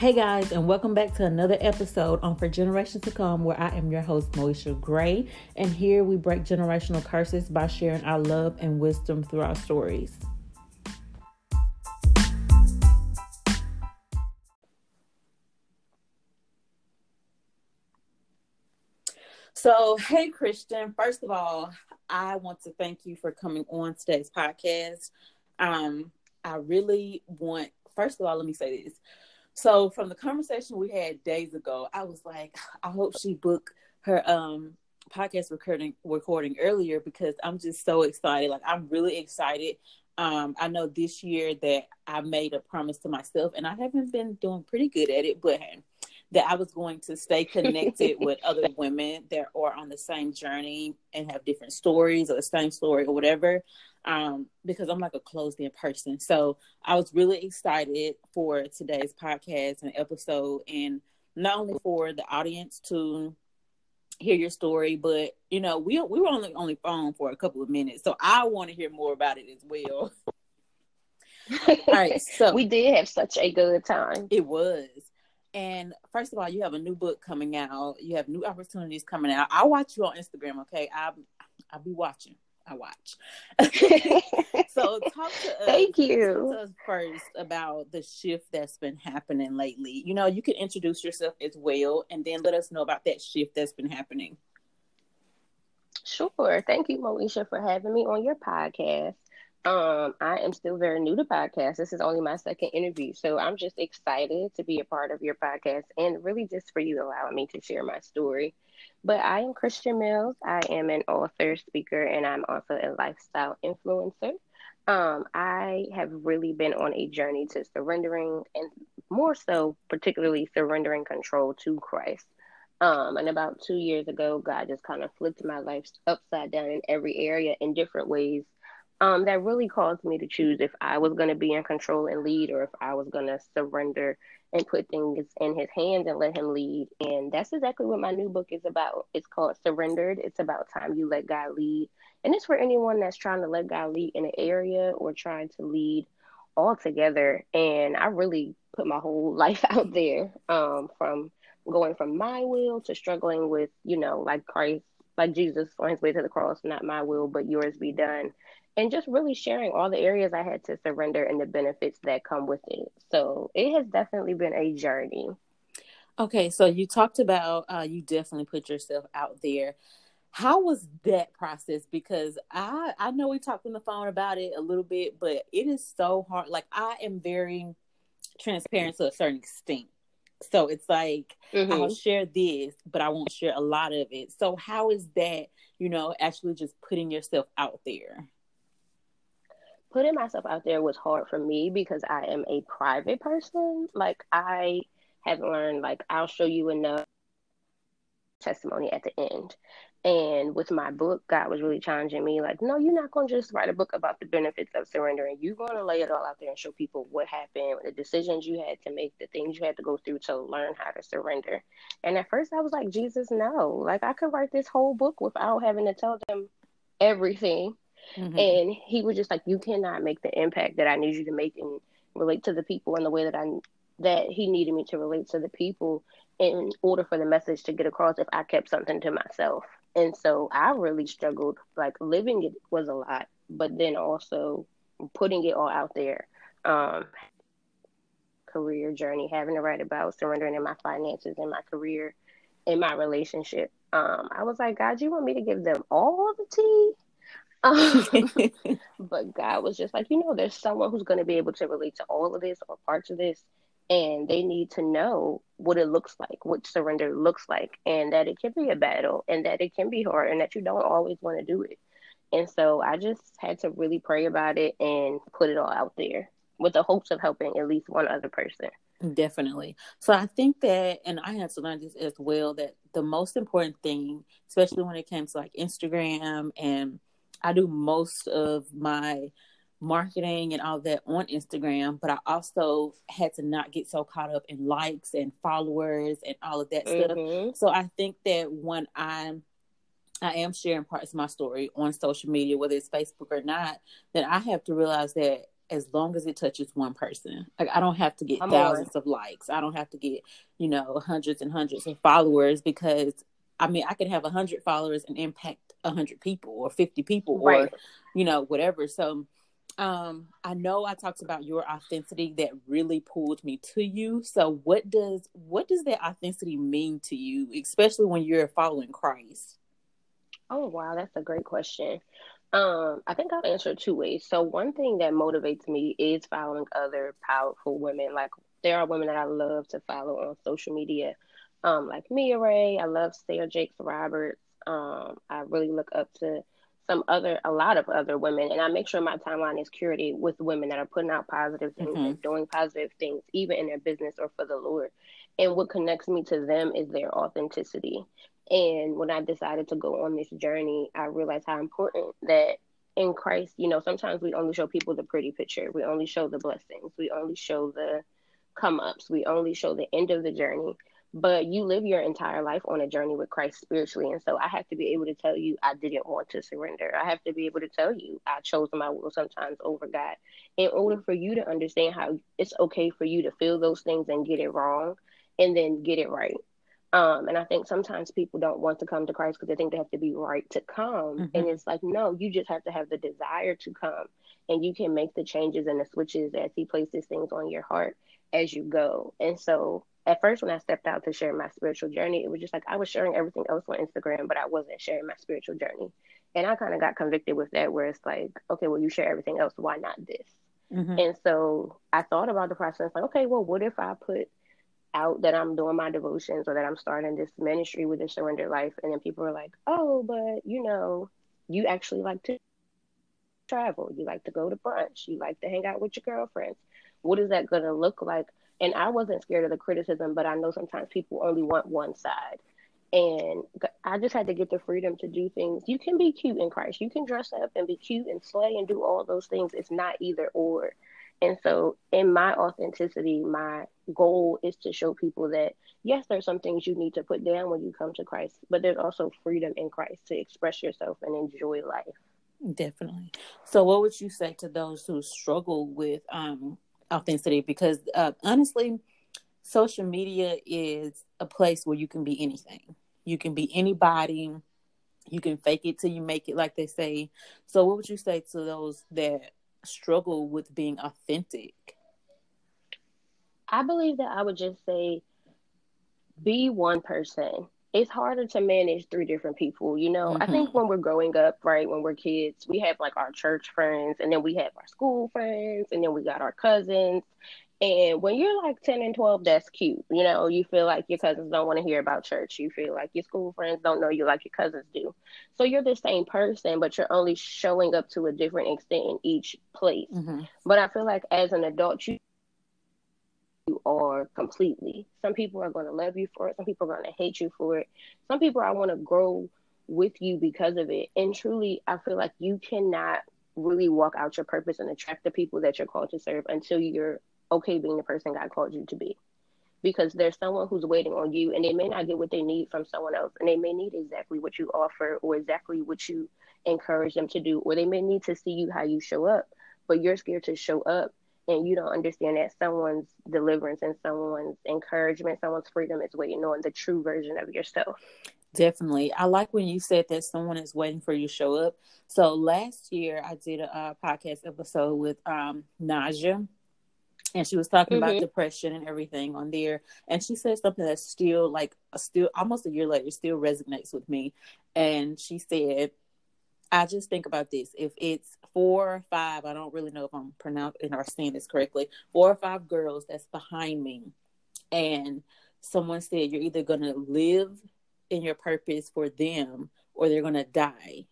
Hey guys, and welcome back to another episode on For Generations to Come, where I am your host, Moesha Gray. And here we break generational curses by sharing our love and wisdom through our stories. So, hey, Christian, first of all, I want to thank you for coming on today's podcast. Um, I really want, first of all, let me say this so from the conversation we had days ago, I was like, I hope she booked her um podcast recording recording earlier because I'm just so excited. Like I'm really excited. Um, I know this year that I made a promise to myself, and I haven't been doing pretty good at it, but that I was going to stay connected with other women that are on the same journey and have different stories or the same story or whatever um, because I'm like a closed in person. So I was really excited for today's podcast and episode, and not only for the audience to hear your story, but you know, we we were only on the phone for a couple of minutes, so I want to hear more about it as well. All right, so we did have such a good time. It was. And first of all, you have a new book coming out. You have new opportunities coming out. I watch you on Instagram, okay? I I'll be watching. I watch. so talk to us. Thank you. us first about the shift that's been happening lately. You know, you can introduce yourself as well, and then let us know about that shift that's been happening. Sure. Thank you, Moesha, for having me on your podcast. Um, I am still very new to podcasts. This is only my second interview, so I'm just excited to be a part of your podcast and really just for you allowing me to share my story. But I am Christian Mills. I am an author, speaker, and I'm also a lifestyle influencer. Um, I have really been on a journey to surrendering and more so, particularly surrendering control to Christ. Um, and about two years ago, God just kind of flipped my life upside down in every area in different ways. Um, that really caused me to choose if I was going to be in control and lead or if I was going to surrender and put things in his hands and let him lead. And that's exactly what my new book is about. It's called Surrendered. It's about time you let God lead. And it's for anyone that's trying to let God lead in an area or trying to lead all together. And I really put my whole life out there um, from going from my will to struggling with, you know, like Christ, like Jesus on his way to the cross, not my will, but yours be done and just really sharing all the areas I had to surrender and the benefits that come with it. So it has definitely been a journey. Okay, so you talked about uh, you definitely put yourself out there. How was that process? Because I I know we talked on the phone about it a little bit, but it is so hard. Like I am very transparent to a certain extent. So it's like mm-hmm. I'll share this, but I won't share a lot of it. So how is that, you know, actually just putting yourself out there? Putting myself out there was hard for me because I am a private person. Like I have learned like I'll show you enough testimony at the end. And with my book, God was really challenging me, like, no, you're not going to just write a book about the benefits of surrendering. You're going to lay it all out there and show people what happened, the decisions you had to make, the things you had to go through to learn how to surrender. And at first, I was like, Jesus, no. Like, I could write this whole book without having to tell them everything. Mm-hmm. And he was just like, you cannot make the impact that I need you to make and relate to the people in the way that I that he needed me to relate to the people in order for the message to get across if I kept something to myself. And so I really struggled. Like living it was a lot, but then also putting it all out there. Um, career journey, having to write about surrendering in my finances, in my career, in my relationship. Um, I was like, God, you want me to give them all the tea? Um, but God was just like, you know, there's someone who's going to be able to relate to all of this or parts of this, and they need to know what it looks like, what surrender looks like, and that it can be a battle, and that it can be hard, and that you don't always want to do it. And so I just had to really pray about it and put it all out there with the hopes of helping at least one other person. Definitely. So I think that, and I had to learn this as well, that the most important thing, especially when it comes to like Instagram and I do most of my marketing and all that on Instagram, but I also had to not get so caught up in likes and followers and all of that mm-hmm. stuff. So I think that when I'm I am sharing parts of my story on social media, whether it's Facebook or not, then I have to realize that as long as it touches one person. Like I don't have to get I'm thousands of likes. I don't have to get, you know, hundreds and hundreds of followers because I mean I can have a hundred followers and impact a hundred people or fifty people right. or you know, whatever. So um I know I talked about your authenticity that really pulled me to you. So what does what does that authenticity mean to you, especially when you're following Christ? Oh wow, that's a great question. Um, I think I'll answer two ways. So one thing that motivates me is following other powerful women. Like there are women that I love to follow on social media. Um, like Mia Ray, I love Sarah Jakes Roberts. Um, I really look up to some other a lot of other women and I make sure my timeline is curated with women that are putting out positive things mm-hmm. and doing positive things, even in their business or for the Lord. And what connects me to them is their authenticity. And when I decided to go on this journey, I realized how important that in Christ, you know, sometimes we only show people the pretty picture. We only show the blessings. We only show the come ups. We only show the end of the journey. But you live your entire life on a journey with Christ spiritually. And so I have to be able to tell you I didn't want to surrender. I have to be able to tell you I chose my will sometimes over God. In order for you to understand how it's okay for you to feel those things and get it wrong and then get it right. Um, and I think sometimes people don't want to come to Christ because they think they have to be right to come. Mm-hmm. And it's like, no, you just have to have the desire to come. And you can make the changes and the switches as He places things on your heart as you go. And so at first, when I stepped out to share my spiritual journey, it was just like I was sharing everything else on Instagram, but I wasn't sharing my spiritual journey. And I kind of got convicted with that, where it's like, okay, well, you share everything else. Why not this? Mm-hmm. And so I thought about the process like, okay, well, what if I put out that I'm doing my devotions or that I'm starting this ministry with a surrender life. And then people are like, oh, but you know, you actually like to travel. You like to go to brunch. You like to hang out with your girlfriends. What is that going to look like? And I wasn't scared of the criticism, but I know sometimes people only want one side. And I just had to get the freedom to do things. You can be cute in Christ. You can dress up and be cute and slay and do all those things. It's not either or. And so, in my authenticity, my goal is to show people that yes, there's some things you need to put down when you come to Christ, but there's also freedom in Christ to express yourself and enjoy life. Definitely. So, what would you say to those who struggle with um, authenticity? Because uh, honestly, social media is a place where you can be anything. You can be anybody. You can fake it till you make it, like they say. So, what would you say to those that struggle with being authentic? I believe that I would just say be one person. It's harder to manage three different people. You know, mm-hmm. I think mm-hmm. when we're growing up, right, when we're kids, we have like our church friends, and then we have our school friends, and then we got our cousins. And when you're like 10 and 12, that's cute. You know, you feel like your cousins don't want to hear about church. You feel like your school friends don't know you like your cousins do. So you're the same person, but you're only showing up to a different extent in each place. Mm-hmm. But I feel like as an adult, you you are completely. Some people are going to love you for it. Some people are going to hate you for it. Some people I want to grow with you because of it. And truly, I feel like you cannot really walk out your purpose and attract the people that you're called to serve until you're okay being the person God called you to be. Because there's someone who's waiting on you and they may not get what they need from someone else and they may need exactly what you offer or exactly what you encourage them to do or they may need to see you how you show up but you're scared to show up and you don't understand that someone's deliverance and someone's encouragement, someone's freedom is waiting on the true version of yourself. Definitely. I like when you said that someone is waiting for you to show up. So last year I did a, podcast episode with um Naja and she was talking mm-hmm. about depression and everything on there and she said something that still like still almost a year later still resonates with me and she said i just think about this if it's four or five i don't really know if i'm pronouncing or saying this correctly four or five girls that's behind me and someone said you're either going to live in your purpose for them or they're going to die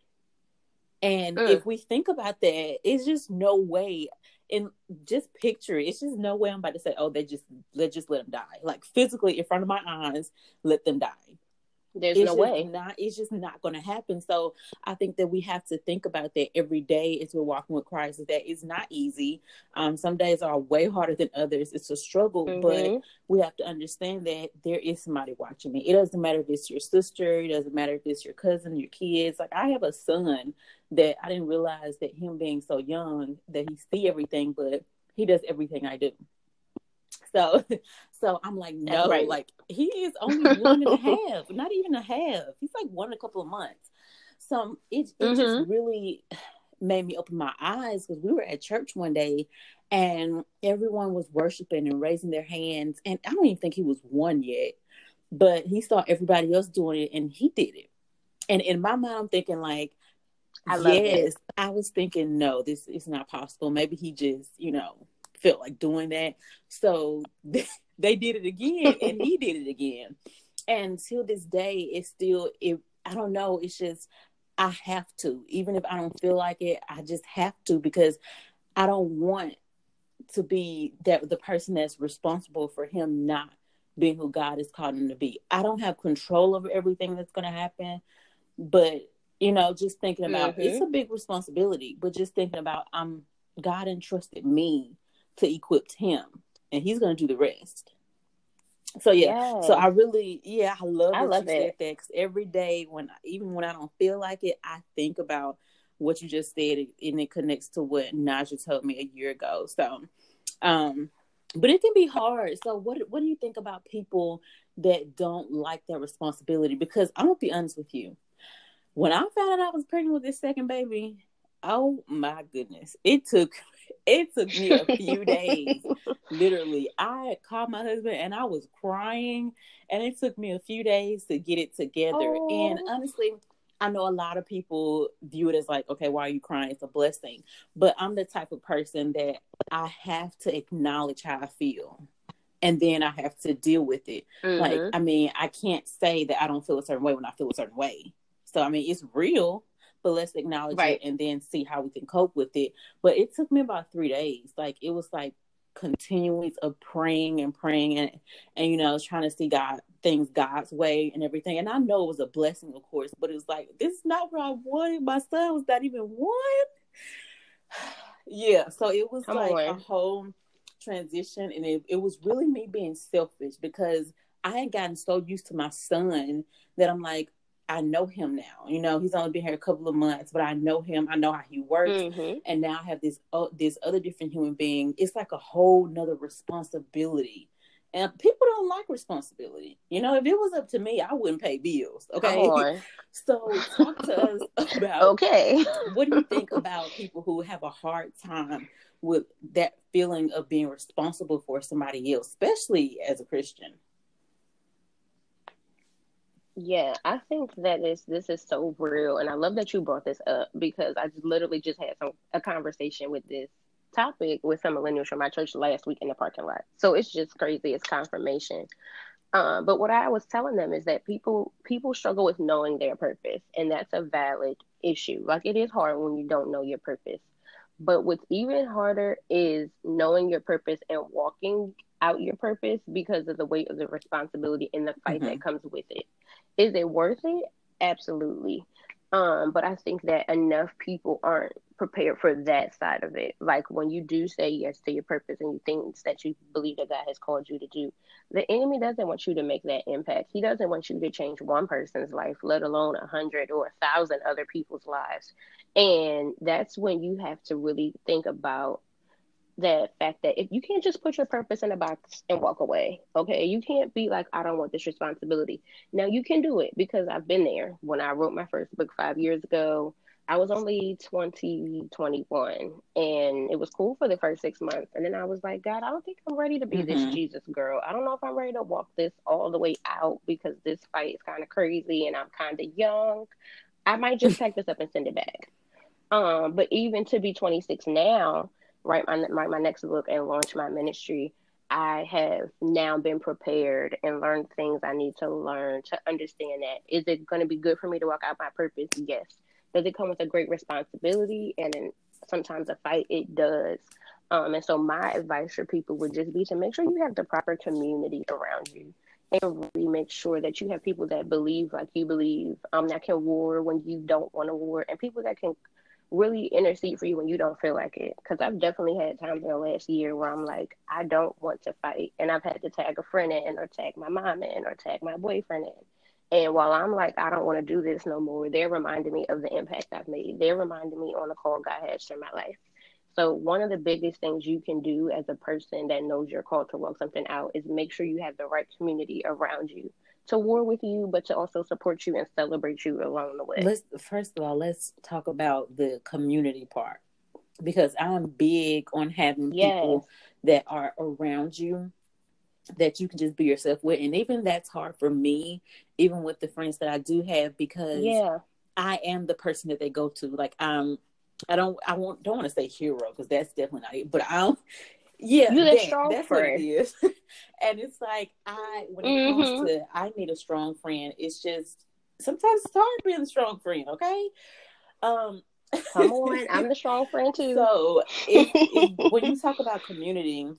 and mm. if we think about that it's just no way and just picture it. It's just no way I'm about to say, oh, they just let just let them die. Like physically in front of my eyes, let them die. There's no way. Not it's just not going to happen. So I think that we have to think about that every day as we're walking with Christ. That it's not easy. Um, some days are way harder than others. It's a struggle, mm-hmm. but we have to understand that there is somebody watching me. It doesn't matter if it's your sister. It doesn't matter if it's your cousin, your kids. Like I have a son that I didn't realize that him being so young that he see everything, but he does everything I do. So, so I'm like, no, right. like he is only one and a half, not even a half. He's like one a couple of months. So it, it mm-hmm. just really made me open my eyes because we were at church one day and everyone was worshiping and raising their hands. And I don't even think he was one yet, but he saw everybody else doing it and he did it. And in my mind, I'm thinking like, I yes, it. I was thinking, no, this is not possible. Maybe he just, you know, felt like doing that. So they did it again and he did it again. And till this day, it's still, it, I don't know, it's just, I have to. Even if I don't feel like it, I just have to because I don't want to be that the person that's responsible for him not being who God has called him to be. I don't have control over everything that's going to happen, but you know, just thinking about mm-hmm. it's a big responsibility, but just thinking about I'm God entrusted me to equip him and he's going to do the rest. So yeah, yes. so I really, yeah, I love. I love it. that because every day when, even when I don't feel like it, I think about what you just said, and it connects to what Naja told me a year ago. So, um, but it can be hard. So, what what do you think about people that don't like that responsibility? Because I'm gonna be honest with you, when I found out I was pregnant with this second baby, oh my goodness, it took it took me a few days. Literally, I called my husband and I was crying, and it took me a few days to get it together. Oh. And honestly, I know a lot of people view it as like, okay, why are you crying? It's a blessing. But I'm the type of person that I have to acknowledge how I feel. And then I have to deal with it. Mm-hmm. Like, I mean, I can't say that I don't feel a certain way when I feel a certain way. So, I mean, it's real, but let's acknowledge right. it and then see how we can cope with it. But it took me about three days. Like it was like continuance of praying and praying and and you know trying to see God things God's way and everything. And I know it was a blessing, of course, but it was like this is not what I wanted. My son was not even one. yeah, so it was Come like on. a whole transition, and it, it was really me being selfish because I had gotten so used to my son that I'm like, I know him now. You know, he's only been here a couple of months, but I know him. I know how he works, mm-hmm. and now I have this uh, this other different human being. It's like a whole nother responsibility, and people don't like responsibility. You know, if it was up to me, I wouldn't pay bills. Okay, so talk to us about okay. what do you think about people who have a hard time with that feeling of being responsible for somebody else, especially as a Christian? Yeah, I think that this this is so real, and I love that you brought this up because I just literally just had some a conversation with this topic with some millennials from my church last week in the parking lot. So it's just crazy. It's confirmation. Um, but what I was telling them is that people people struggle with knowing their purpose, and that's a valid issue. Like it is hard when you don't know your purpose. But what's even harder is knowing your purpose and walking out your purpose because of the weight of the responsibility and the fight mm-hmm. that comes with it. Is it worth it? Absolutely. Um, but I think that enough people aren't prepared for that side of it. Like when you do say yes to your purpose and you things that you believe that God has called you to do, the enemy doesn't want you to make that impact. He doesn't want you to change one person's life, let alone a hundred or a thousand other people's lives. And that's when you have to really think about the fact that if you can't just put your purpose in a box and walk away, okay, you can't be like, I don't want this responsibility. Now you can do it because I've been there. When I wrote my first book five years ago, I was only 20, 21, and it was cool for the first six months. And then I was like, God, I don't think I'm ready to be mm-hmm. this Jesus girl. I don't know if I'm ready to walk this all the way out because this fight is kind of crazy and I'm kind of young. I might just pack this up and send it back. Um, but even to be 26 now, write my write my next book and launch my ministry, I have now been prepared and learned things I need to learn to understand that. Is it going to be good for me to walk out my purpose? Yes. Does it come with a great responsibility and sometimes a fight? It does. Um, and so my advice for people would just be to make sure you have the proper community around you. and really make sure that you have people that believe like you believe, um, that can war when you don't want to war, and people that can really intercede for you when you don't feel like it. Because I've definitely had times in the last year where I'm like, I don't want to fight, and I've had to tag a friend in, or tag my mom in, or tag my boyfriend in. And while I'm like, I don't want to do this no more, they're reminding me of the impact I've made. They're reminding me on the call God has for my life. So one of the biggest things you can do as a person that knows you're called to work something out is make sure you have the right community around you to war with you, but to also support you and celebrate you along the way. Let's first of all, let's talk about the community part because I'm big on having yes. people that are around you that you can just be yourself with, and even that's hard for me, even with the friends that I do have, because yeah. I am the person that they go to. Like I'm, I don't, I won't, don't want to say hero because that's definitely not it, but I'm yeah, you're that, strong that's friend. What it is. and it's like I when it mm-hmm. comes to I need a strong friend. It's just sometimes it's hard being a strong friend. Okay. Um. Come on, I'm the strong friend too. So if, if, when you talk about community,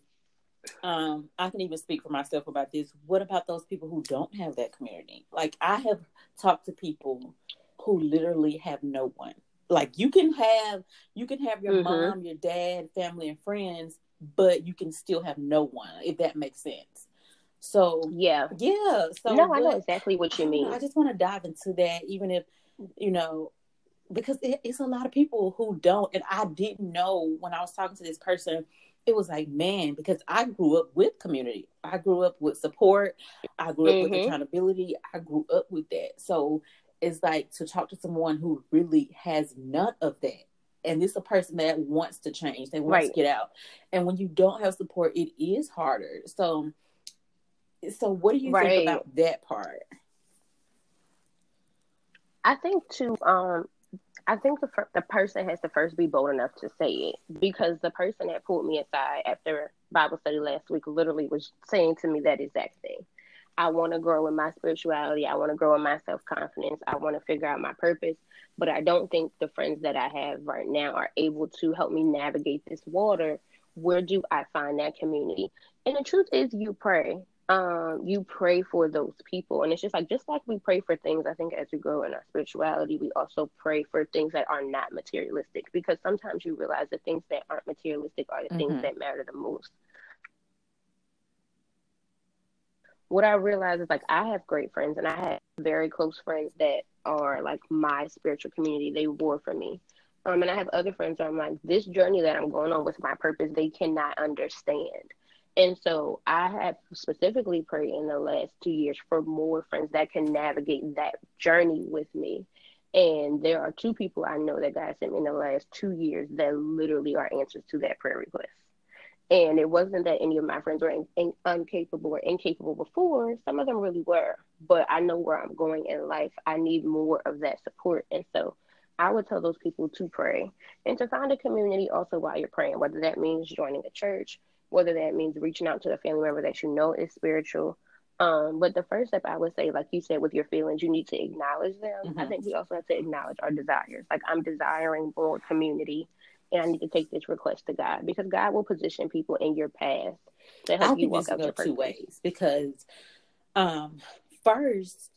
um, I can even speak for myself about this. What about those people who don't have that community? Like I have talked to people who literally have no one. Like you can have you can have your mm-hmm. mom, your dad, family, and friends, but you can still have no one if that makes sense. So yeah, yeah. So no, I know exactly what you mean. I just want to dive into that, even if you know, because it, it's a lot of people who don't, and I didn't know when I was talking to this person. It was like, man, because I grew up with community. I grew up with support. I grew up mm-hmm. with accountability. I grew up with that. So it's like to talk to someone who really has none of that and this is a person that wants to change. They want right. to get out. And when you don't have support it is harder. So so what do you right. think about that part? I think to um i think the, the person has to first be bold enough to say it. Because the person that pulled me aside after bible study last week literally was saying to me that exact thing I want to grow in my spirituality. I want to grow in my self confidence. I want to figure out my purpose. But I don't think the friends that I have right now are able to help me navigate this water. Where do I find that community? And the truth is, you pray. Um, you pray for those people. And it's just like, just like we pray for things, I think as we grow in our spirituality, we also pray for things that are not materialistic because sometimes you realize the things that aren't materialistic are the mm-hmm. things that matter the most. What I realize is like I have great friends and I have very close friends that are like my spiritual community. They war for me. Um, and I have other friends where I'm like, this journey that I'm going on with my purpose, they cannot understand. And so I have specifically prayed in the last two years for more friends that can navigate that journey with me. And there are two people I know that God sent me in the last two years that literally are answers to that prayer request. And it wasn't that any of my friends were in, in, incapable or incapable before. Some of them really were. But I know where I'm going in life. I need more of that support. And so I would tell those people to pray and to find a community also while you're praying, whether that means joining a church, whether that means reaching out to a family member that you know is spiritual. Um, but the first step I would say, like you said, with your feelings, you need to acknowledge them. Mm-hmm. I think we also have to acknowledge our desires. Like I'm desiring more community and I need to take this request to God because God will position people in your path to help I you walk out your two ways. Because um, first.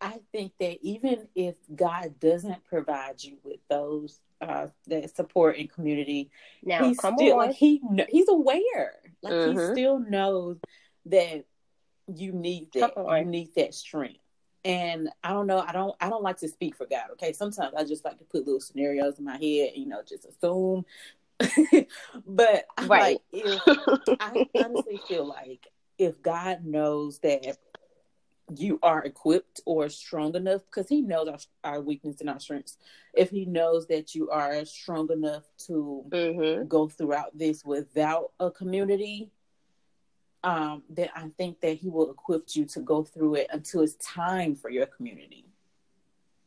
I think that even if God doesn't provide you with those uh, that support and community, now he's come still, like he he's aware, like mm-hmm. he still knows that you need that you need that strength and I don't know, I don't I don't like to speak for God, okay? Sometimes I just like to put little scenarios in my head, you know, just assume. but right. like if I honestly feel like if God knows that you are equipped or strong enough because he knows our, our weakness and our strengths if he knows that you are strong enough to mm-hmm. go throughout this without a community um, then I think that He will equip you to go through it until it's time for your community.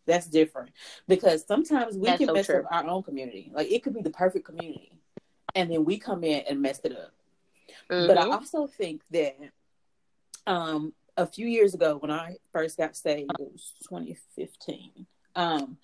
That's different because sometimes we That's can so mess true. up our own community. Like it could be the perfect community, and then we come in and mess it up. Mm-hmm. But I mm-hmm. also think that um, a few years ago, when I first got saved, it was 2015. Um,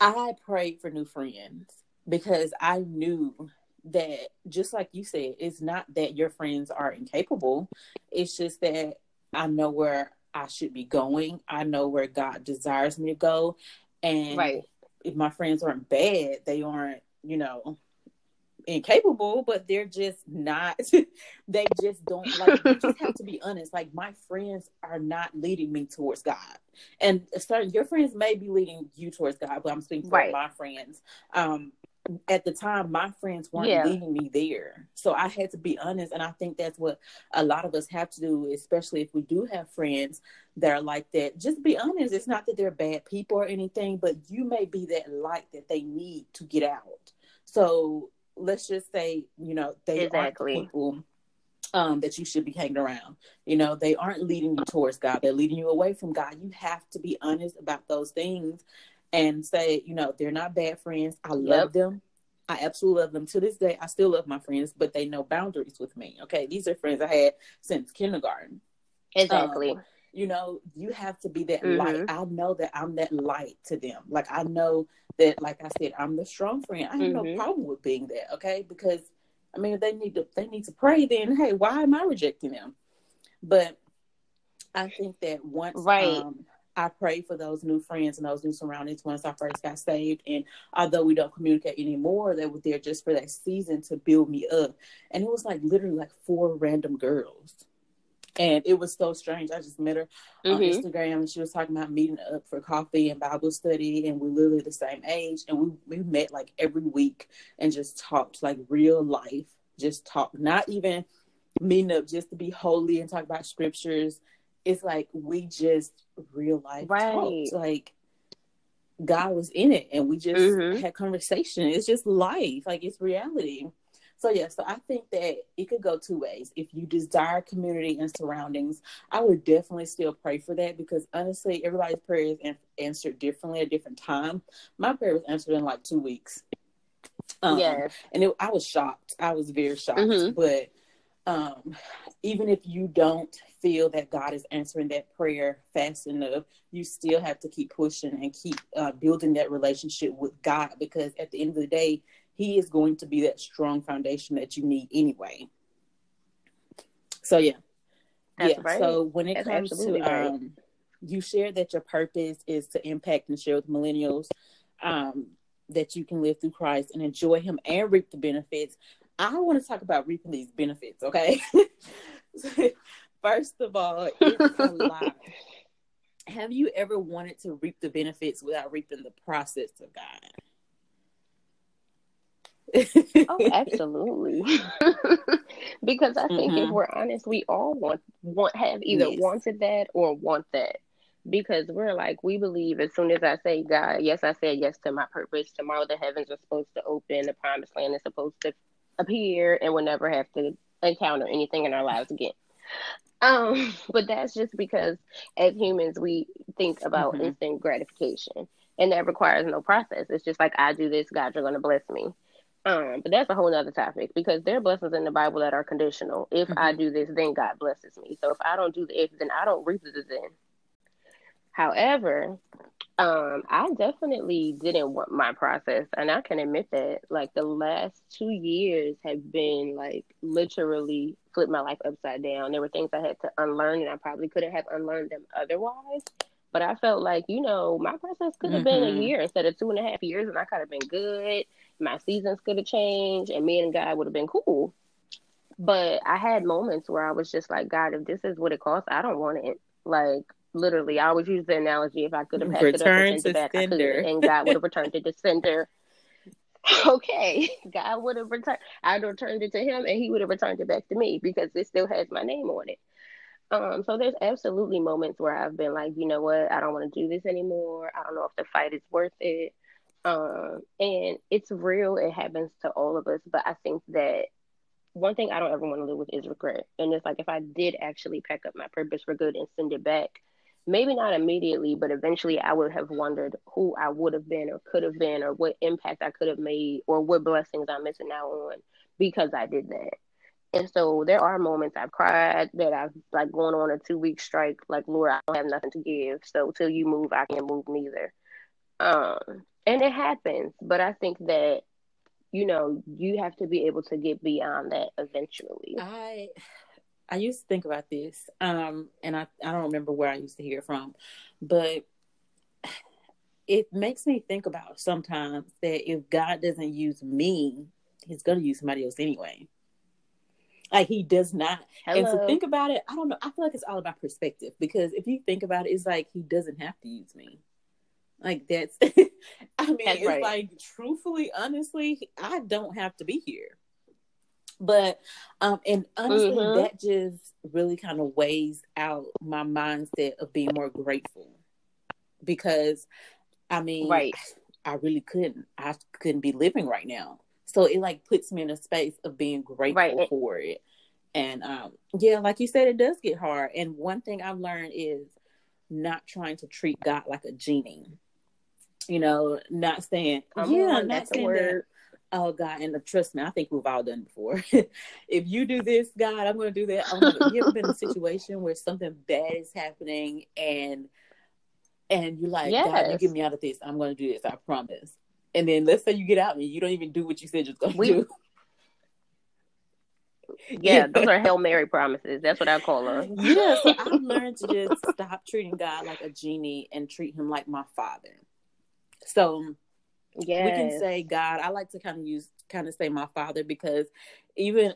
I prayed for new friends because I knew that just like you said, it's not that your friends are incapable. It's just that I know where I should be going. I know where God desires me to go. And right. if my friends aren't bad, they aren't, you know, incapable, but they're just not. they just don't like. you just have to be honest. Like my friends are not leading me towards God, and certain your friends may be leading you towards God, but I'm speaking for right. my friends. Um, at the time my friends weren't yeah. leading me there so i had to be honest and i think that's what a lot of us have to do especially if we do have friends that are like that just be honest it's not that they're bad people or anything but you may be that light that they need to get out so let's just say, you know, they exactly. aren't people um, that you should be hanging around. You know, they aren't leading you towards God. They're leading you away from God. You have to be honest about those things and say, you know, they're not bad friends. I love yep. them. I absolutely love them to this day. I still love my friends, but they know boundaries with me. Okay, these are friends I had since kindergarten. Exactly. Um, you know, you have to be that mm-hmm. light. I know that I'm that light to them. Like I know that, like I said, I'm the strong friend. I have mm-hmm. no problem with being that. Okay, because I mean, they need to they need to pray. Then, hey, why am I rejecting them? But I think that once right. Um, I prayed for those new friends and those new surroundings once I first got saved. And although we don't communicate anymore, they were there just for that season to build me up. And it was like literally like four random girls and it was so strange. I just met her mm-hmm. on Instagram and she was talking about meeting up for coffee and Bible study and we're literally the same age and we, we met like every week and just talked like real life, just talk, not even meeting up just to be holy and talk about scriptures. It's like we just real life right. talked. Like God was in it and we just mm-hmm. had conversation. It's just life, like it's reality. So yeah, so I think that it could go two ways. If you desire community and surroundings, I would definitely still pray for that because honestly, everybody's prayer is answered differently at different time. My prayer was answered in like two weeks. Um, yes, and it, I was shocked. I was very shocked. Mm-hmm. But um, even if you don't feel that God is answering that prayer fast enough, you still have to keep pushing and keep uh, building that relationship with God because at the end of the day, he is going to be that strong foundation that you need anyway. So yeah. That's yeah. Right. So when it That's comes to right. um you share that your purpose is to impact and share with millennials um that you can live through Christ and enjoy him and reap the benefits. I want to talk about reaping these benefits, okay? First of all, it's a lot. Have you ever wanted to reap the benefits without reaping the process of God? oh, absolutely. because I think mm-hmm. if we're honest, we all want want have either yes. wanted that or want that. Because we're like we believe as soon as I say God, yes, I said yes to my purpose. Tomorrow the heavens are supposed to open, the promised land is supposed to appear, and we'll never have to encounter anything in our lives again. Um, but that's just because as humans we think about mm-hmm. instant gratification. And that requires no process. It's just like I do this, God, you're gonna bless me um, but that's a whole other topic because there are blessings in the Bible that are conditional. If mm-hmm. I do this, then God blesses me. So if I don't do the if, then I don't reap the then. However, um, I definitely didn't want my process, and I can admit that. Like the last two years have been like literally flipped my life upside down. There were things I had to unlearn, and I probably couldn't have unlearned them otherwise. But I felt like, you know, my process could have mm-hmm. been a mm-hmm. year instead of two and a half years, and I could have been good my seasons could have changed and me and God would have been cool. But I had moments where I was just like, God, if this is what it costs, I don't want it. Like literally, I always use the analogy if I could have Return it up and it back, I and God would have returned it to sender. okay, God would have returned. I'd returned it to Him, and He would have returned it back to me because it still has my name on it. Um, so there's absolutely moments where I've been like, you know what, I don't want to do this anymore. I don't know if the fight is worth it. Um, and it's real, it happens to all of us. But I think that one thing I don't ever want to live with is regret. And it's like if I did actually pack up my purpose for good and send it back, maybe not immediately, but eventually I would have wondered who I would have been or could have been or what impact I could have made or what blessings I'm missing out on because I did that. And so there are moments I've cried that I've like going on a two week strike, like Lord, I don't have nothing to give. So till you move, I can't move neither. Um, and it happens but i think that you know you have to be able to get beyond that eventually i I used to think about this, um, and I, I don't remember where I used to hear it from, but it makes me think about sometimes that if God doesn't use me, He's going to use somebody else anyway. Like He does not. Hello. And to think about it, I don't know. I feel like it's all about perspective because if you think about it, it's like He doesn't have to use me. Like that's. I mean, that's it's right. like truthfully, honestly, I don't have to be here. But um, and honestly, mm-hmm. that just really kind of weighs out my mindset of being more grateful because I mean, right. I really couldn't. I couldn't be living right now. So it like puts me in a space of being grateful right. for it. And um, yeah, like you said, it does get hard. And one thing I've learned is not trying to treat God like a genie. You know, not saying, Come yeah, on, not saying that, oh God, and uh, trust me, I think we've all done before. if you do this, God, I'm going to do that. Gonna, you ever been in a situation where something bad is happening and and you're like, yes. God, you get me out of this. I'm going to do this. I promise. And then let's say you get out and you don't even do what you said you're going to do. Yeah, those are Hail Mary promises. That's what I call them. Yeah, so I've learned to just stop treating God like a genie and treat him like my father. So yes. we can say God. I like to kind of use kind of say my father because even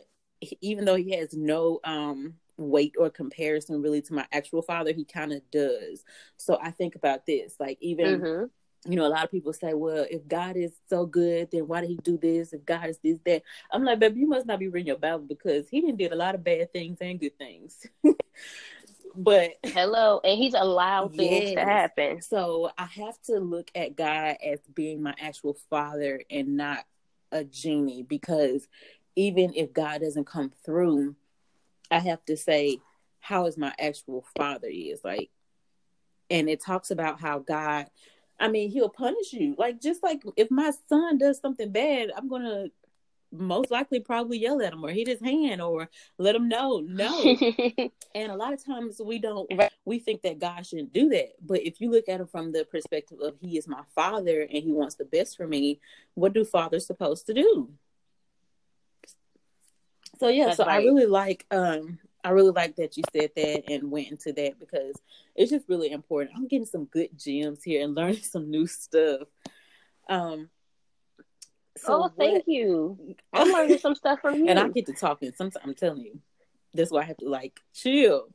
even though he has no um weight or comparison really to my actual father, he kind of does. So I think about this, like even. Mm-hmm you know, a lot of people say, well, if God is so good, then why did he do this? If God is this, that. I'm like, baby, you must not be reading your Bible because he didn't did a lot of bad things and good things. but hello, and he's allowed things yes. to happen. So I have to look at God as being my actual father and not a genie because even if God doesn't come through, I have to say, how is my actual father is like, and it talks about how God, I mean, he'll punish you. Like, just like if my son does something bad, I'm to most likely probably yell at him or hit his hand or let him know no and a lot of times we don't we think that god shouldn't do that but if you look at it from the perspective of he is my father and he wants the best for me what do fathers supposed to do so yeah, That's so right. I really like um I really like that you said that and went into that because it's just really important. I'm getting some good gems here and learning some new stuff. Um so oh, thank what, you. I'm learning some stuff from you. And I get to talking. Sometimes I'm telling you, that's why I have to like chill.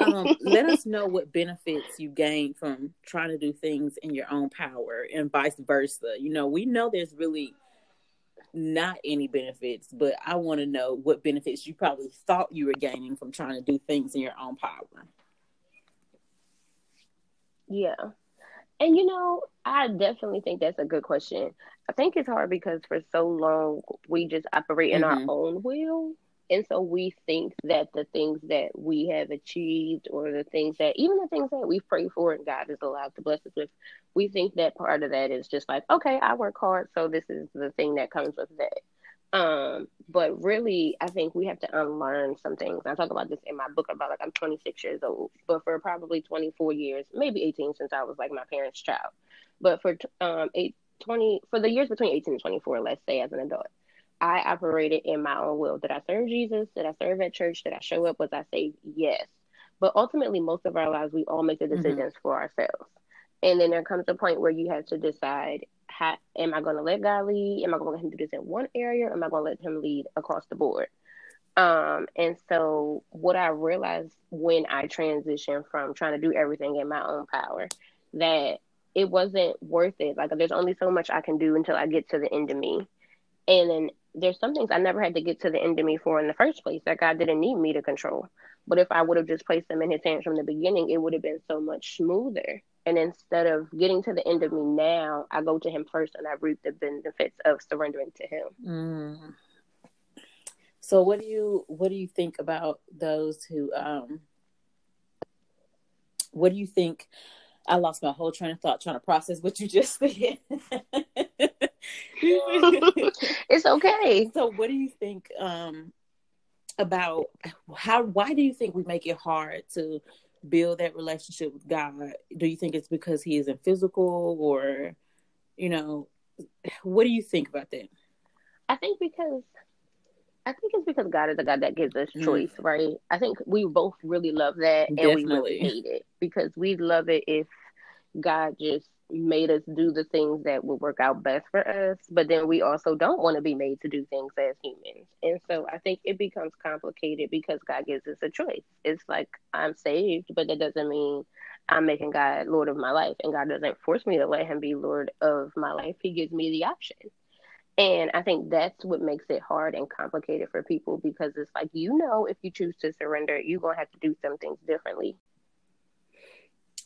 um, let us know what benefits you gain from trying to do things in your own power and vice versa. You know, we know there's really not any benefits, but I want to know what benefits you probably thought you were gaining from trying to do things in your own power. Yeah. And you know, I definitely think that's a good question. I think it's hard because for so long we just operate in mm-hmm. our own will and so we think that the things that we have achieved, or the things that, even the things that we've prayed for and God is allowed to bless us with, we think that part of that is just like, okay, I work hard, so this is the thing that comes with that. Um, but really, I think we have to unlearn some things. I talk about this in my book about like I'm 26 years old, but for probably 24 years, maybe 18 since I was like my parents' child. But for um, eight, 20 for the years between 18 and 24, let's say as an adult, I operated in my own will. Did I serve Jesus? Did I serve at church? Did I show up? Was I saved? Yes. But ultimately, most of our lives, we all make the mm-hmm. decisions mm-hmm. for ourselves. And then there comes a point where you have to decide how, am I going to let God lead? Am I going to let Him do this in one area? Or am I going to let Him lead across the board? Um, and so, what I realized when I transitioned from trying to do everything in my own power, that it wasn't worth it. Like, there's only so much I can do until I get to the end of me. And then there's some things I never had to get to the end of me for in the first place that God didn't need me to control. But if I would have just placed them in his hands from the beginning, it would have been so much smoother. And instead of getting to the end of me now, I go to him first and I reap the benefits of surrendering to him. Mm. So what do you what do you think about those who um what do you think I lost my whole train of thought trying to process what you just said. it's okay. So, what do you think um, about how? Why do you think we make it hard to build that relationship with God? Do you think it's because He isn't physical, or you know, what do you think about that? I think because I think it's because God is a God that gives us mm. choice, mm. right? I think we both really love that and we really hate it because we love it if God just made us do the things that would work out best for us, but then we also don't want to be made to do things as humans. And so I think it becomes complicated because God gives us a choice. It's like I'm saved, but that doesn't mean I'm making God Lord of my life. And God doesn't force me to let him be Lord of my life. He gives me the option. And I think that's what makes it hard and complicated for people because it's like, you know, if you choose to surrender, you're going to have to do some things differently.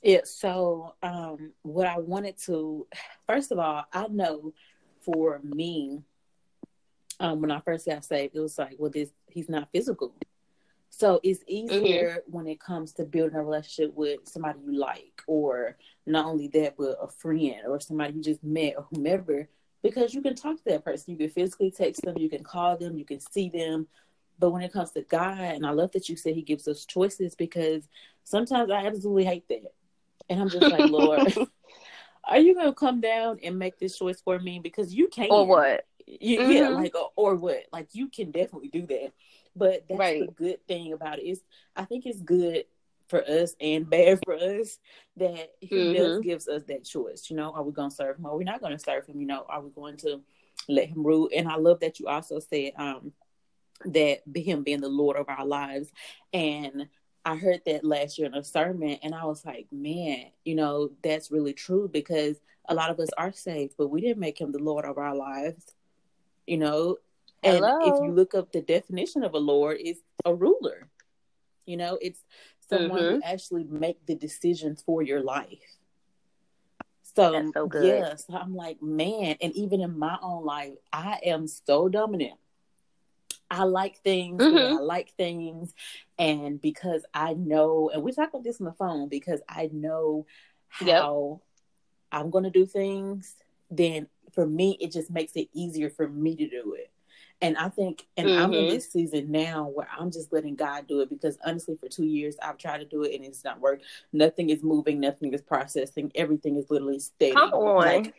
Yeah. So, um, what I wanted to, first of all, I know for me, um, when I first got saved, it was like, well, this, he's not physical. So it's easier mm-hmm. when it comes to building a relationship with somebody you like, or not only that, but a friend or somebody you just met or whomever, because you can talk to that person. You can physically text them, you can call them, you can see them. But when it comes to God, and I love that you said He gives us choices because sometimes I absolutely hate that. And I'm just like, Lord, are you going to come down and make this choice for me? Because you can't. Or what? You, mm-hmm. Yeah, like, or, or what? Like, you can definitely do that. But that's right. the good thing about it is I think it's good for us and bad for us that he mm-hmm. does gives us that choice. You know, are we gonna serve him? Are we not gonna serve him? You know, are we going to let him rule? And I love that you also said um that him being the Lord of our lives. And I heard that last year in a sermon and I was like, man, you know, that's really true because a lot of us are saved, but we didn't make him the Lord of our lives. You know, and Hello. if you look up the definition of a lord, it's a ruler. You know, it's someone mm-hmm. who actually make the decisions for your life. So, so yeah, so I'm like, man, and even in my own life, I am so dominant. I like things, mm-hmm. I like things, and because I know, and we talk about this on the phone, because I know how yep. I'm going to do things, then for me, it just makes it easier for me to do it. And I think, and mm-hmm. I'm in mm-hmm. this season now where I'm just letting God do it because honestly, for two years, I've tried to do it and it's not work. Nothing is moving, nothing is processing. Everything is literally steady. Come on. Like,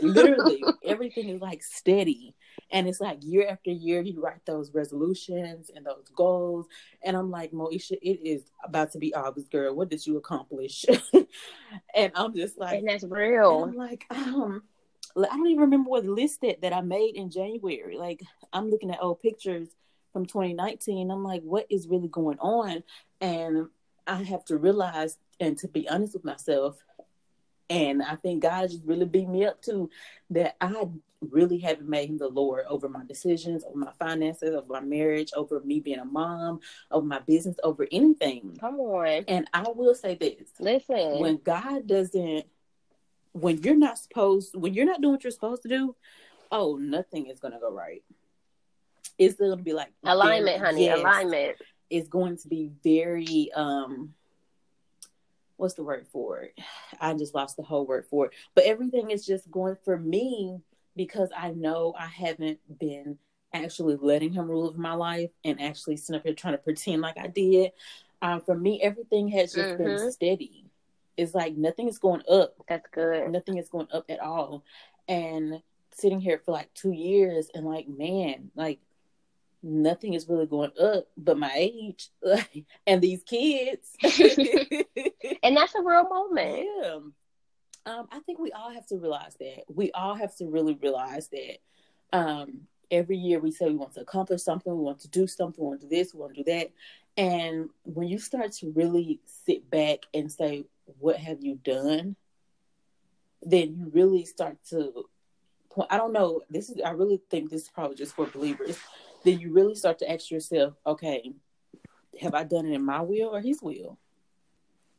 literally, everything is like steady. And it's like year after year, you write those resolutions and those goals. And I'm like, Moesha, it is about to be August, girl. What did you accomplish? and I'm just like, and that's real. I'm like, um, I don't even remember what listed that I made in January. Like I'm looking at old pictures from 2019. I'm like, what is really going on? And I have to realize and to be honest with myself, and I think God just really beat me up too that I really haven't made him the Lord over my decisions, over my finances, over my marriage, over me being a mom, over my business, over anything. Come on. And I will say this. Listen. When God doesn't when you're not supposed when you're not doing what you're supposed to do, oh, nothing is gonna go right. It's gonna be like alignment, honey, yes, alignment. It's going to be very um what's the word for it? I just lost the whole word for it. But everything is just going for me because I know I haven't been actually letting him rule over my life and actually sitting up here trying to pretend like I did. Um, for me, everything has just mm-hmm. been steady it's like nothing is going up. That's good. Nothing is going up at all. And sitting here for like two years and like, man, like nothing is really going up but my age and these kids. and that's a real moment. Yeah. Um, I think we all have to realize that. We all have to really realize that. Um, every year we say we want to accomplish something, we want to do something, we want to do this, we want to do that. And when you start to really sit back and say, what have you done, then you really start to. I don't know. This is. I really think this is probably just for believers. Then you really start to ask yourself, okay, have I done it in my will or His will?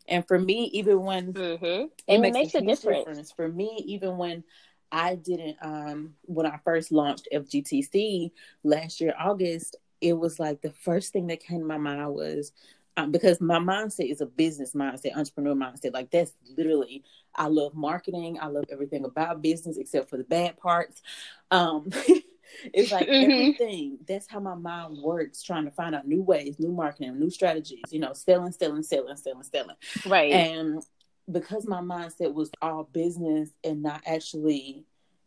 And for me, even when mm-hmm. it, it, makes, makes a, a difference. difference. For me, even when I didn't, um, when I first launched FGTC last year August, it was like the first thing that came to my mind was um, because my mindset is a business mindset, entrepreneur mindset. Like that's literally, I love marketing. I love everything about business except for the bad parts. Um, it's like mm-hmm. everything. That's how my mind works, trying to find out new ways, new marketing, new strategies. You know, selling, selling, selling, selling, selling. Right. And because my mindset was all business and not actually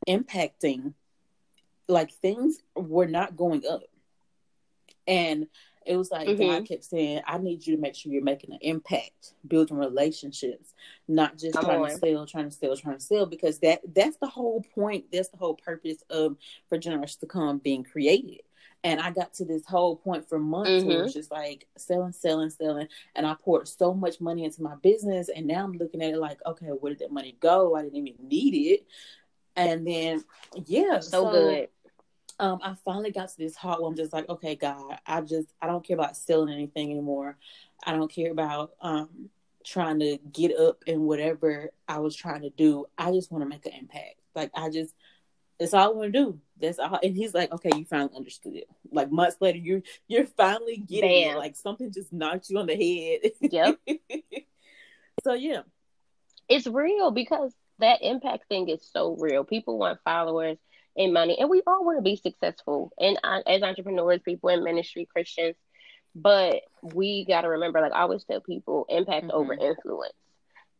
impacting, like things were not going up And it was like mm-hmm. God kept saying, I need you to make sure you're making an impact, building relationships, not just Come trying on. to sell, trying to sell, trying to sell, because that that's the whole point. That's the whole purpose of for generations to come being created. And I got to this whole point for months mm-hmm. where it was mm-hmm. just like selling, selling, selling. And I poured so much money into my business. And now I'm looking at it like, okay, where did that money go? I didn't even need it. And then, yeah. So, so good um, I finally got to this heart where I'm just like, okay, God, I just I don't care about selling anything anymore. I don't care about um trying to get up and whatever I was trying to do. I just want to make an impact. Like I just that's all I want to do. That's all. And he's like, okay, you finally understood it. Like months later, you're you're finally getting Bam. it. Like something just knocked you on the head. Yep. so yeah, it's real because that impact thing is so real. People want followers in money, and we all want to be successful and uh, as entrepreneurs, people in ministry, Christians. But we got to remember, like I always tell people, impact mm-hmm. over influence,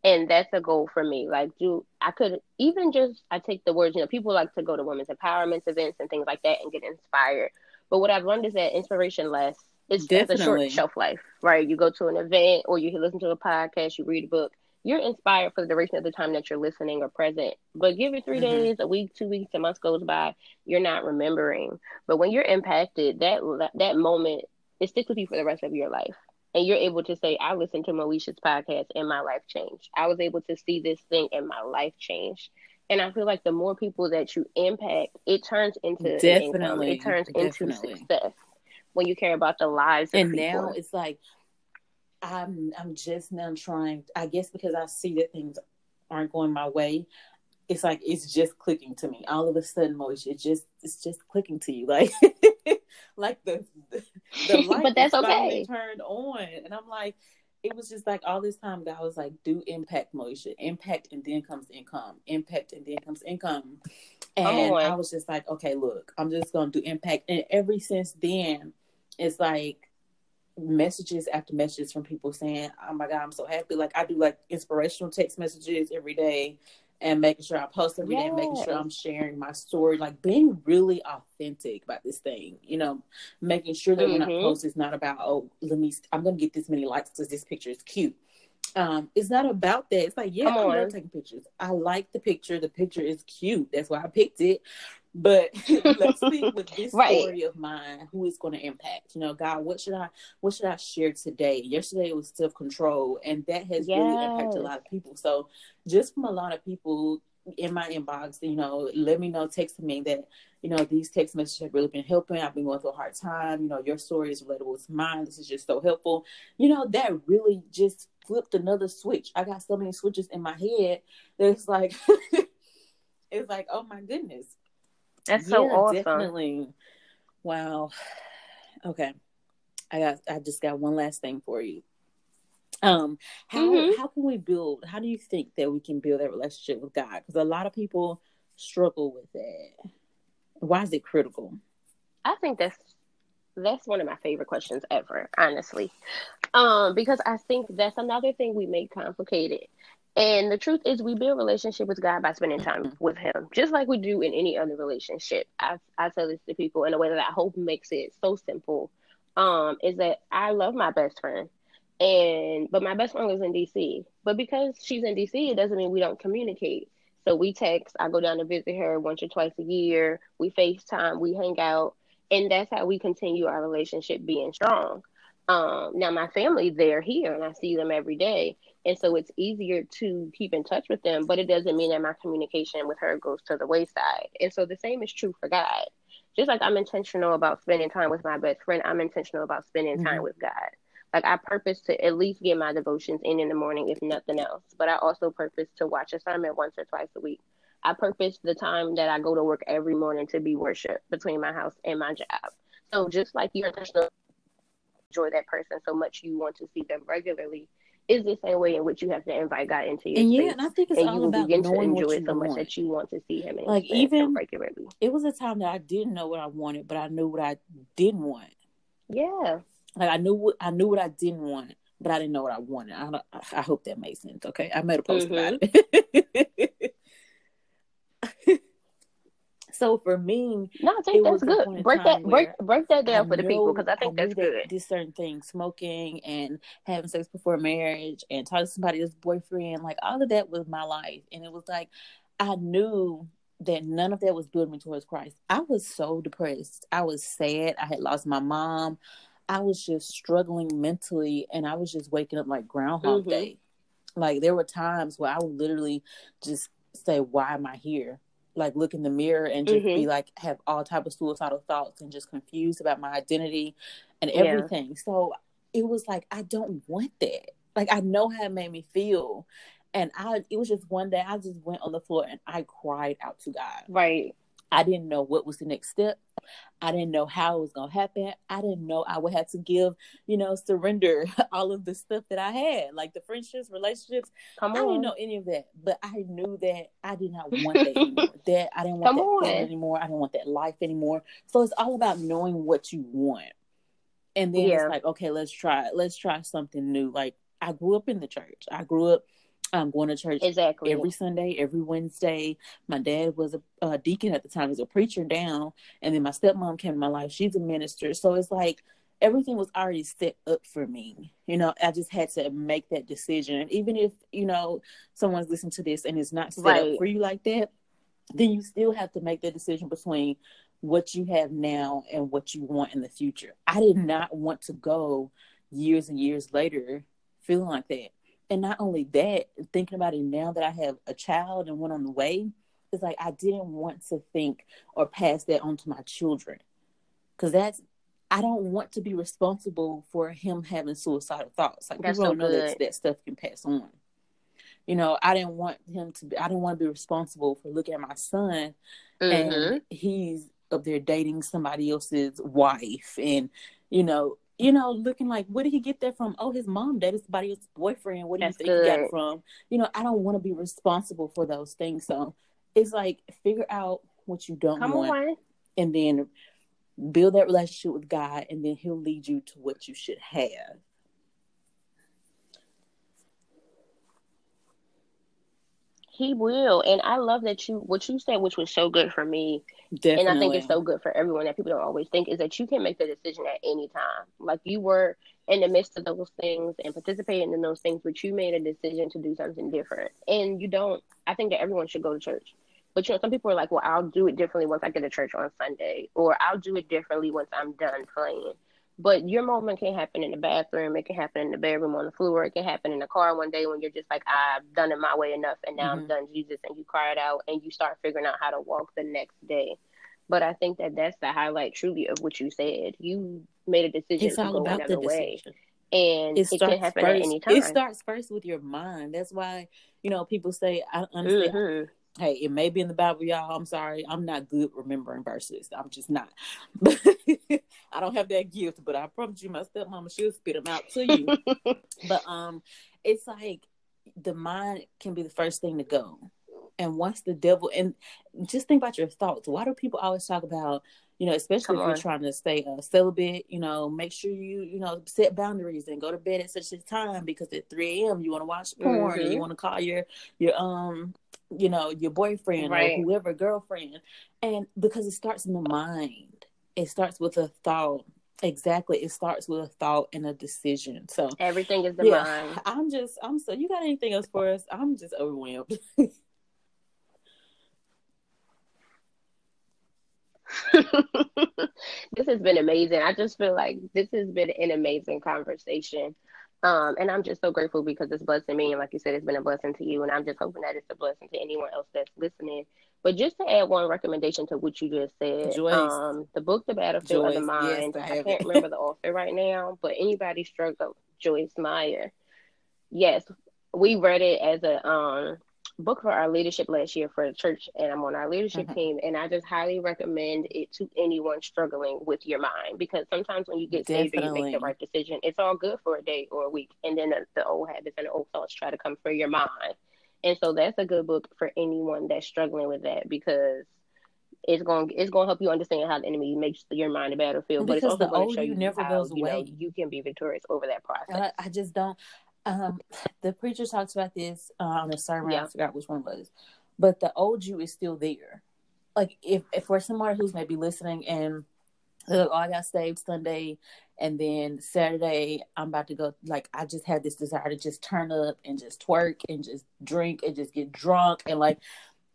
and that's a goal for me. Like, do I could even just I take the words, you know, people like to go to women's empowerment events and things like that and get inspired. But what I've learned is that inspiration lasts. It's just a short shelf life, right? You go to an event or you listen to a podcast, you read a book, you're inspired for the duration of the time that you're listening or present. But give it 3 mm-hmm. days, a week, two weeks, a month goes by, you're not remembering. But when you're impacted, that that moment it sticks with you for the rest of your life. And you're able to say, I listened to Moesha's podcast and my life changed. I was able to see this thing and my life changed. And I feel like the more people that you impact, it turns into definitely, It turns definitely. into success when you care about the lives. and now it's like I'm I'm just now trying. I guess because I see that things aren't going my way, it's like it's just clicking to me. All of a sudden, Moesha, it just it's just clicking to you, like like the the, the light but that's okay. turned on, and I'm like, it was just like all this time God was like, do impact, Moesha, impact, and then comes income, impact, and then comes income, oh, and I was just like, okay, look, I'm just gonna do impact, and every since then, it's like messages after messages from people saying, "Oh my god, I'm so happy!" Like I do like inspirational text messages every day, and making sure I post every yes. day, making sure I'm sharing my story, like being really authentic about this thing. You know, making sure that mm-hmm. when I mm-hmm. post, it's not about oh, let me, I'm gonna get this many likes because this picture is cute. Um, it's not about that. It's like, yeah, I love taking pictures. I like the picture. The picture is cute. That's why I picked it. But let's see with this right. story of mine, who is going to impact. You know, God, what should I what should I share today? Yesterday it was self control, and that has yes. really impacted a lot of people. So just from a lot of people in my inbox, you know, let me know, text me that, you know, these text messages have really been helping. I've been going through a hard time. You know, your story is relatable to mine. This is just so helpful. You know, that really just flipped another switch. I got so many switches in my head that it's like, it's like, oh my goodness that's so awesome. Definitely. Wow. Okay. I got I just got one last thing for you. Um how mm-hmm. how can we build how do you think that we can build that relationship with God? Because a lot of people struggle with that. Why is it critical? I think that's that's one of my favorite questions ever, honestly. Um, because I think that's another thing we make complicated. And the truth is, we build relationship with God by spending time mm-hmm. with Him, just like we do in any other relationship. I I tell this to people in a way that I hope makes it so simple. Um, is that I love my best friend, and but my best friend lives in DC. But because she's in DC, it doesn't mean we don't communicate. So we text. I go down to visit her once or twice a year. We FaceTime. We hang out, and that's how we continue our relationship being strong. Um, now my family, they're here, and I see them every day and so it's easier to keep in touch with them but it doesn't mean that my communication with her goes to the wayside. And so the same is true for god. Just like i'm intentional about spending time with my best friend i'm intentional about spending time mm-hmm. with god. Like i purpose to at least get my devotions in in the morning if nothing else. But i also purpose to watch a sermon once or twice a week. I purpose the time that i go to work every morning to be worship between my house and my job. So just like you're intentional enjoy that person so much you want to see them regularly is the same way in which you have to invite God into your and space. Yeah, and I think it's and all about begin knowing to enjoy it so want. much that you want to see Him. like even regularly. It was a time that I didn't know what I wanted, but I knew what I didn't want. Yeah, like I knew what I knew what I didn't want, but I didn't know what I wanted. I I hope that makes sense. Okay, I made a post mm-hmm. about it. So for me, no, I think that's good. Break that break break that down I for the people because I think I that's good. These certain things, smoking and having sex before marriage and talking to somebody boyfriend, like all of that was my life, and it was like I knew that none of that was building me towards Christ. I was so depressed. I was sad. I had lost my mom. I was just struggling mentally, and I was just waking up like Groundhog mm-hmm. Day. Like there were times where I would literally just say, "Why am I here?" Like look in the mirror and just mm-hmm. be like, have all type of suicidal thoughts and just confused about my identity and everything. Yeah. So it was like I don't want that. Like I know how it made me feel, and I it was just one day I just went on the floor and I cried out to God. Right. I didn't know what was the next step. I didn't know how it was going to happen. I didn't know I would have to give, you know, surrender all of the stuff that I had, like the friendships, relationships. Come on. I didn't know any of that, but I knew that I did not want that anymore. that I didn't want Come that anymore. I didn't want that life anymore. So it's all about knowing what you want. And then yeah. it's like, okay, let's try Let's try something new. Like I grew up in the church. I grew up um, going to church exactly every Sunday, every Wednesday. My dad was a, a deacon at the time; he's a preacher down, and then my stepmom came to my life. She's a minister, so it's like everything was already set up for me. You know, I just had to make that decision. And even if you know someone's listening to this and it's not set right. up for you like that, then you still have to make that decision between what you have now and what you want in the future. I did not want to go years and years later feeling like that and not only that, thinking about it now that I have a child and one on the way, it's like I didn't want to think or pass that on to my children. Cause that's I don't want to be responsible for him having suicidal thoughts. Like that's people don't know that that stuff can pass on. You know, I didn't want him to be I didn't want to be responsible for looking at my son mm-hmm. and he's up there dating somebody else's wife and you know you know, looking like, where did he get that from? Oh, his mom dated somebody else's boyfriend. What do That's you think good. he got from? You know, I don't want to be responsible for those things. So it's like figure out what you don't Come want, on. and then build that relationship with God, and then He'll lead you to what you should have. He will, and I love that you what you said, which was so good for me. Definitely. And I think it's so good for everyone that people don't always think is that you can make the decision at any time. Like you were in the midst of those things and participating in those things, but you made a decision to do something different. And you don't. I think that everyone should go to church. But you know, some people are like, "Well, I'll do it differently once I get to church on Sunday, or I'll do it differently once I'm done playing." But your moment can happen in the bathroom. It can happen in the bedroom on the floor. It can happen in the car one day when you're just like, I've done it my way enough, and now mm-hmm. I'm done Jesus, and you cry it out, and you start figuring out how to walk the next day. But I think that that's the highlight, truly, of what you said. You made a decision it's to go another way, and it, it can happen first, at any time. It starts first with your mind. That's why you know people say, "I understand." Mm-hmm hey, it may be in the Bible, y'all. I'm sorry. I'm not good remembering verses. I'm just not. I don't have that gift, but I promise you, my stepmama, she'll spit them out to you. but um, it's like the mind can be the first thing to go. And once the devil, and just think about your thoughts. Why do people always talk about, you know, especially Come if on. you're trying to stay uh, celibate, you know, make sure you, you know, set boundaries and go to bed at such a time because at 3 a.m. you want to watch porn mm-hmm. and you want to call your, your, um, you know, your boyfriend right. or whoever, girlfriend. And because it starts in the mind, it starts with a thought. Exactly. It starts with a thought and a decision. So everything is the yeah, mind. I'm just, I'm so, you got anything else for us? I'm just overwhelmed. this has been amazing. I just feel like this has been an amazing conversation. Um, and I'm just so grateful because it's blessing me. And like you said, it's been a blessing to you. And I'm just hoping that it's a blessing to anyone else that's listening. But just to add one recommendation to what you just said, Joyce. um, the book, The Battlefield Joyce. of the Mind. Yes, I, I can't remember the author right now, but anybody struggle, Joyce Meyer. Yes, we read it as a um book for our leadership last year for the church, and I'm on our leadership mm-hmm. team. And I just highly recommend it to anyone struggling with your mind because sometimes when you get saved and you make the right decision, it's all good for a day or a week, and then the, the old habits and the old thoughts try to come for your mind. And so that's a good book for anyone that's struggling with that because it's going it's going to help you understand how the enemy makes your mind a battlefield. Because but it's also going to show you never how, goes. You, know, you can be victorious over that process. I, I just don't um, the preacher talks about this uh, on a sermon. Yeah. I forgot which one was, but the old you is still there. like if, if for somebody who's maybe listening and like, oh, I got saved Sunday, and then Saturday I'm about to go. Like, I just had this desire to just turn up and just twerk and just drink and just get drunk and like.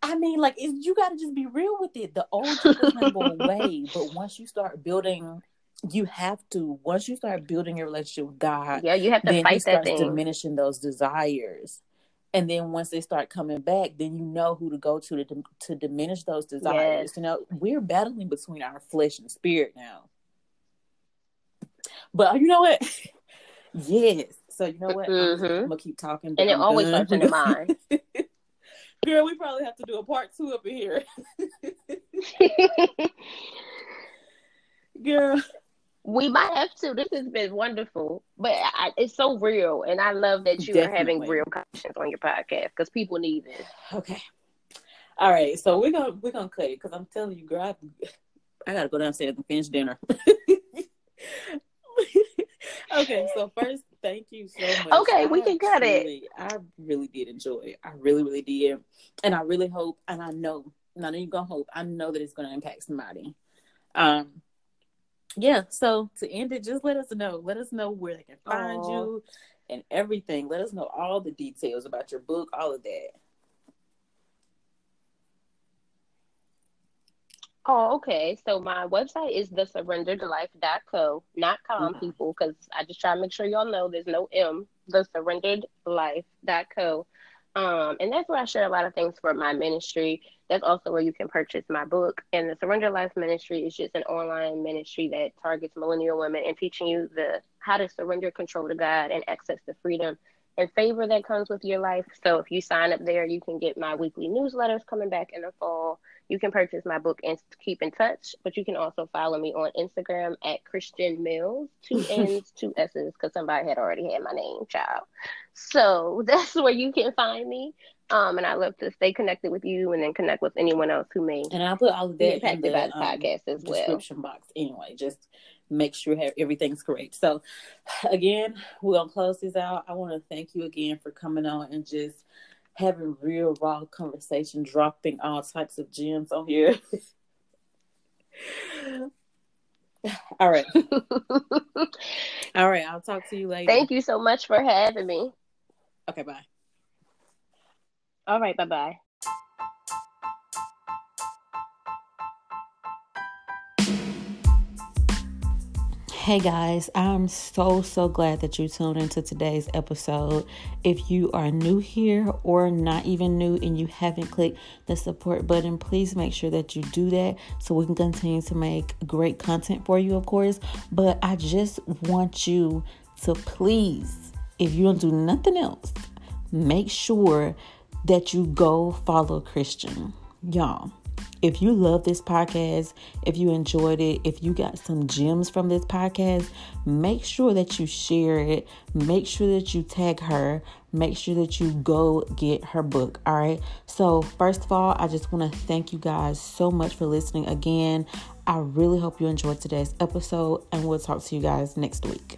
I mean, like, you got to just be real with it. The old you is not go away, but once you start building, you have to. Once you start building your relationship with God, yeah, you have to fight that thing. diminishing those desires. And then once they start coming back, then you know who to go to to, to diminish those desires. Yes. You know, we're battling between our flesh and spirit now. But you know what? yes. So you know what? I'm, Mhm. I'm gonna keep talking. And it I'm always done. starts in the mind. Girl, we probably have to do a part two up in here. Girl. We might have to. This has been wonderful, but I, it's so real, and I love that you are having real conversations on your podcast because people need this. Okay. All right. So we're gonna we're gonna cut it because I'm telling you, girl, I, I gotta go downstairs and finish dinner. okay. So first, thank you so much. Okay, we can cut it. I really did enjoy it. I really, really did, and I really hope, and I know, not even gonna hope. I know that it's gonna impact somebody. Um. Yeah, so to end it, just let us know. Let us know where they can find Aw. you and everything. Let us know all the details about your book, all of that. Oh, okay. So my website is thesurrenderedlife.co, not com Mhm. people, because I just try to make sure y'all know there's no M, thesurrenderedlife.co. Um, and that's where I share a lot of things for my ministry. That's also where you can purchase my book. And the Surrender Life Ministry is just an online ministry that targets millennial women and teaching you the how to surrender control to God and access the freedom and favor that comes with your life. So if you sign up there, you can get my weekly newsletters coming back in the fall. You can purchase my book and keep in touch, but you can also follow me on Instagram at Christian Mills, two N's, two S's, because somebody had already had my name, child. So that's where you can find me. Um, and I love to stay connected with you and then connect with anyone else who may And I'll put all of that in impacted the by the um, podcast as well. description box anyway. Just make sure everything's correct. So again, we're gonna close this out. I want to thank you again for coming on and just having real raw conversation, dropping all types of gems on here. all right. All right. I'll talk to you later. Thank you so much for having me. Okay, bye. All right, bye bye. Hey guys, I'm so so glad that you tuned into today's episode. If you are new here or not even new and you haven't clicked the support button, please make sure that you do that so we can continue to make great content for you, of course. But I just want you to please, if you don't do nothing else, make sure that you go follow Christian. Y'all, if you love this podcast, if you enjoyed it, if you got some gems from this podcast, make sure that you share it. Make sure that you tag her. Make sure that you go get her book. All right. So, first of all, I just want to thank you guys so much for listening again. I really hope you enjoyed today's episode, and we'll talk to you guys next week.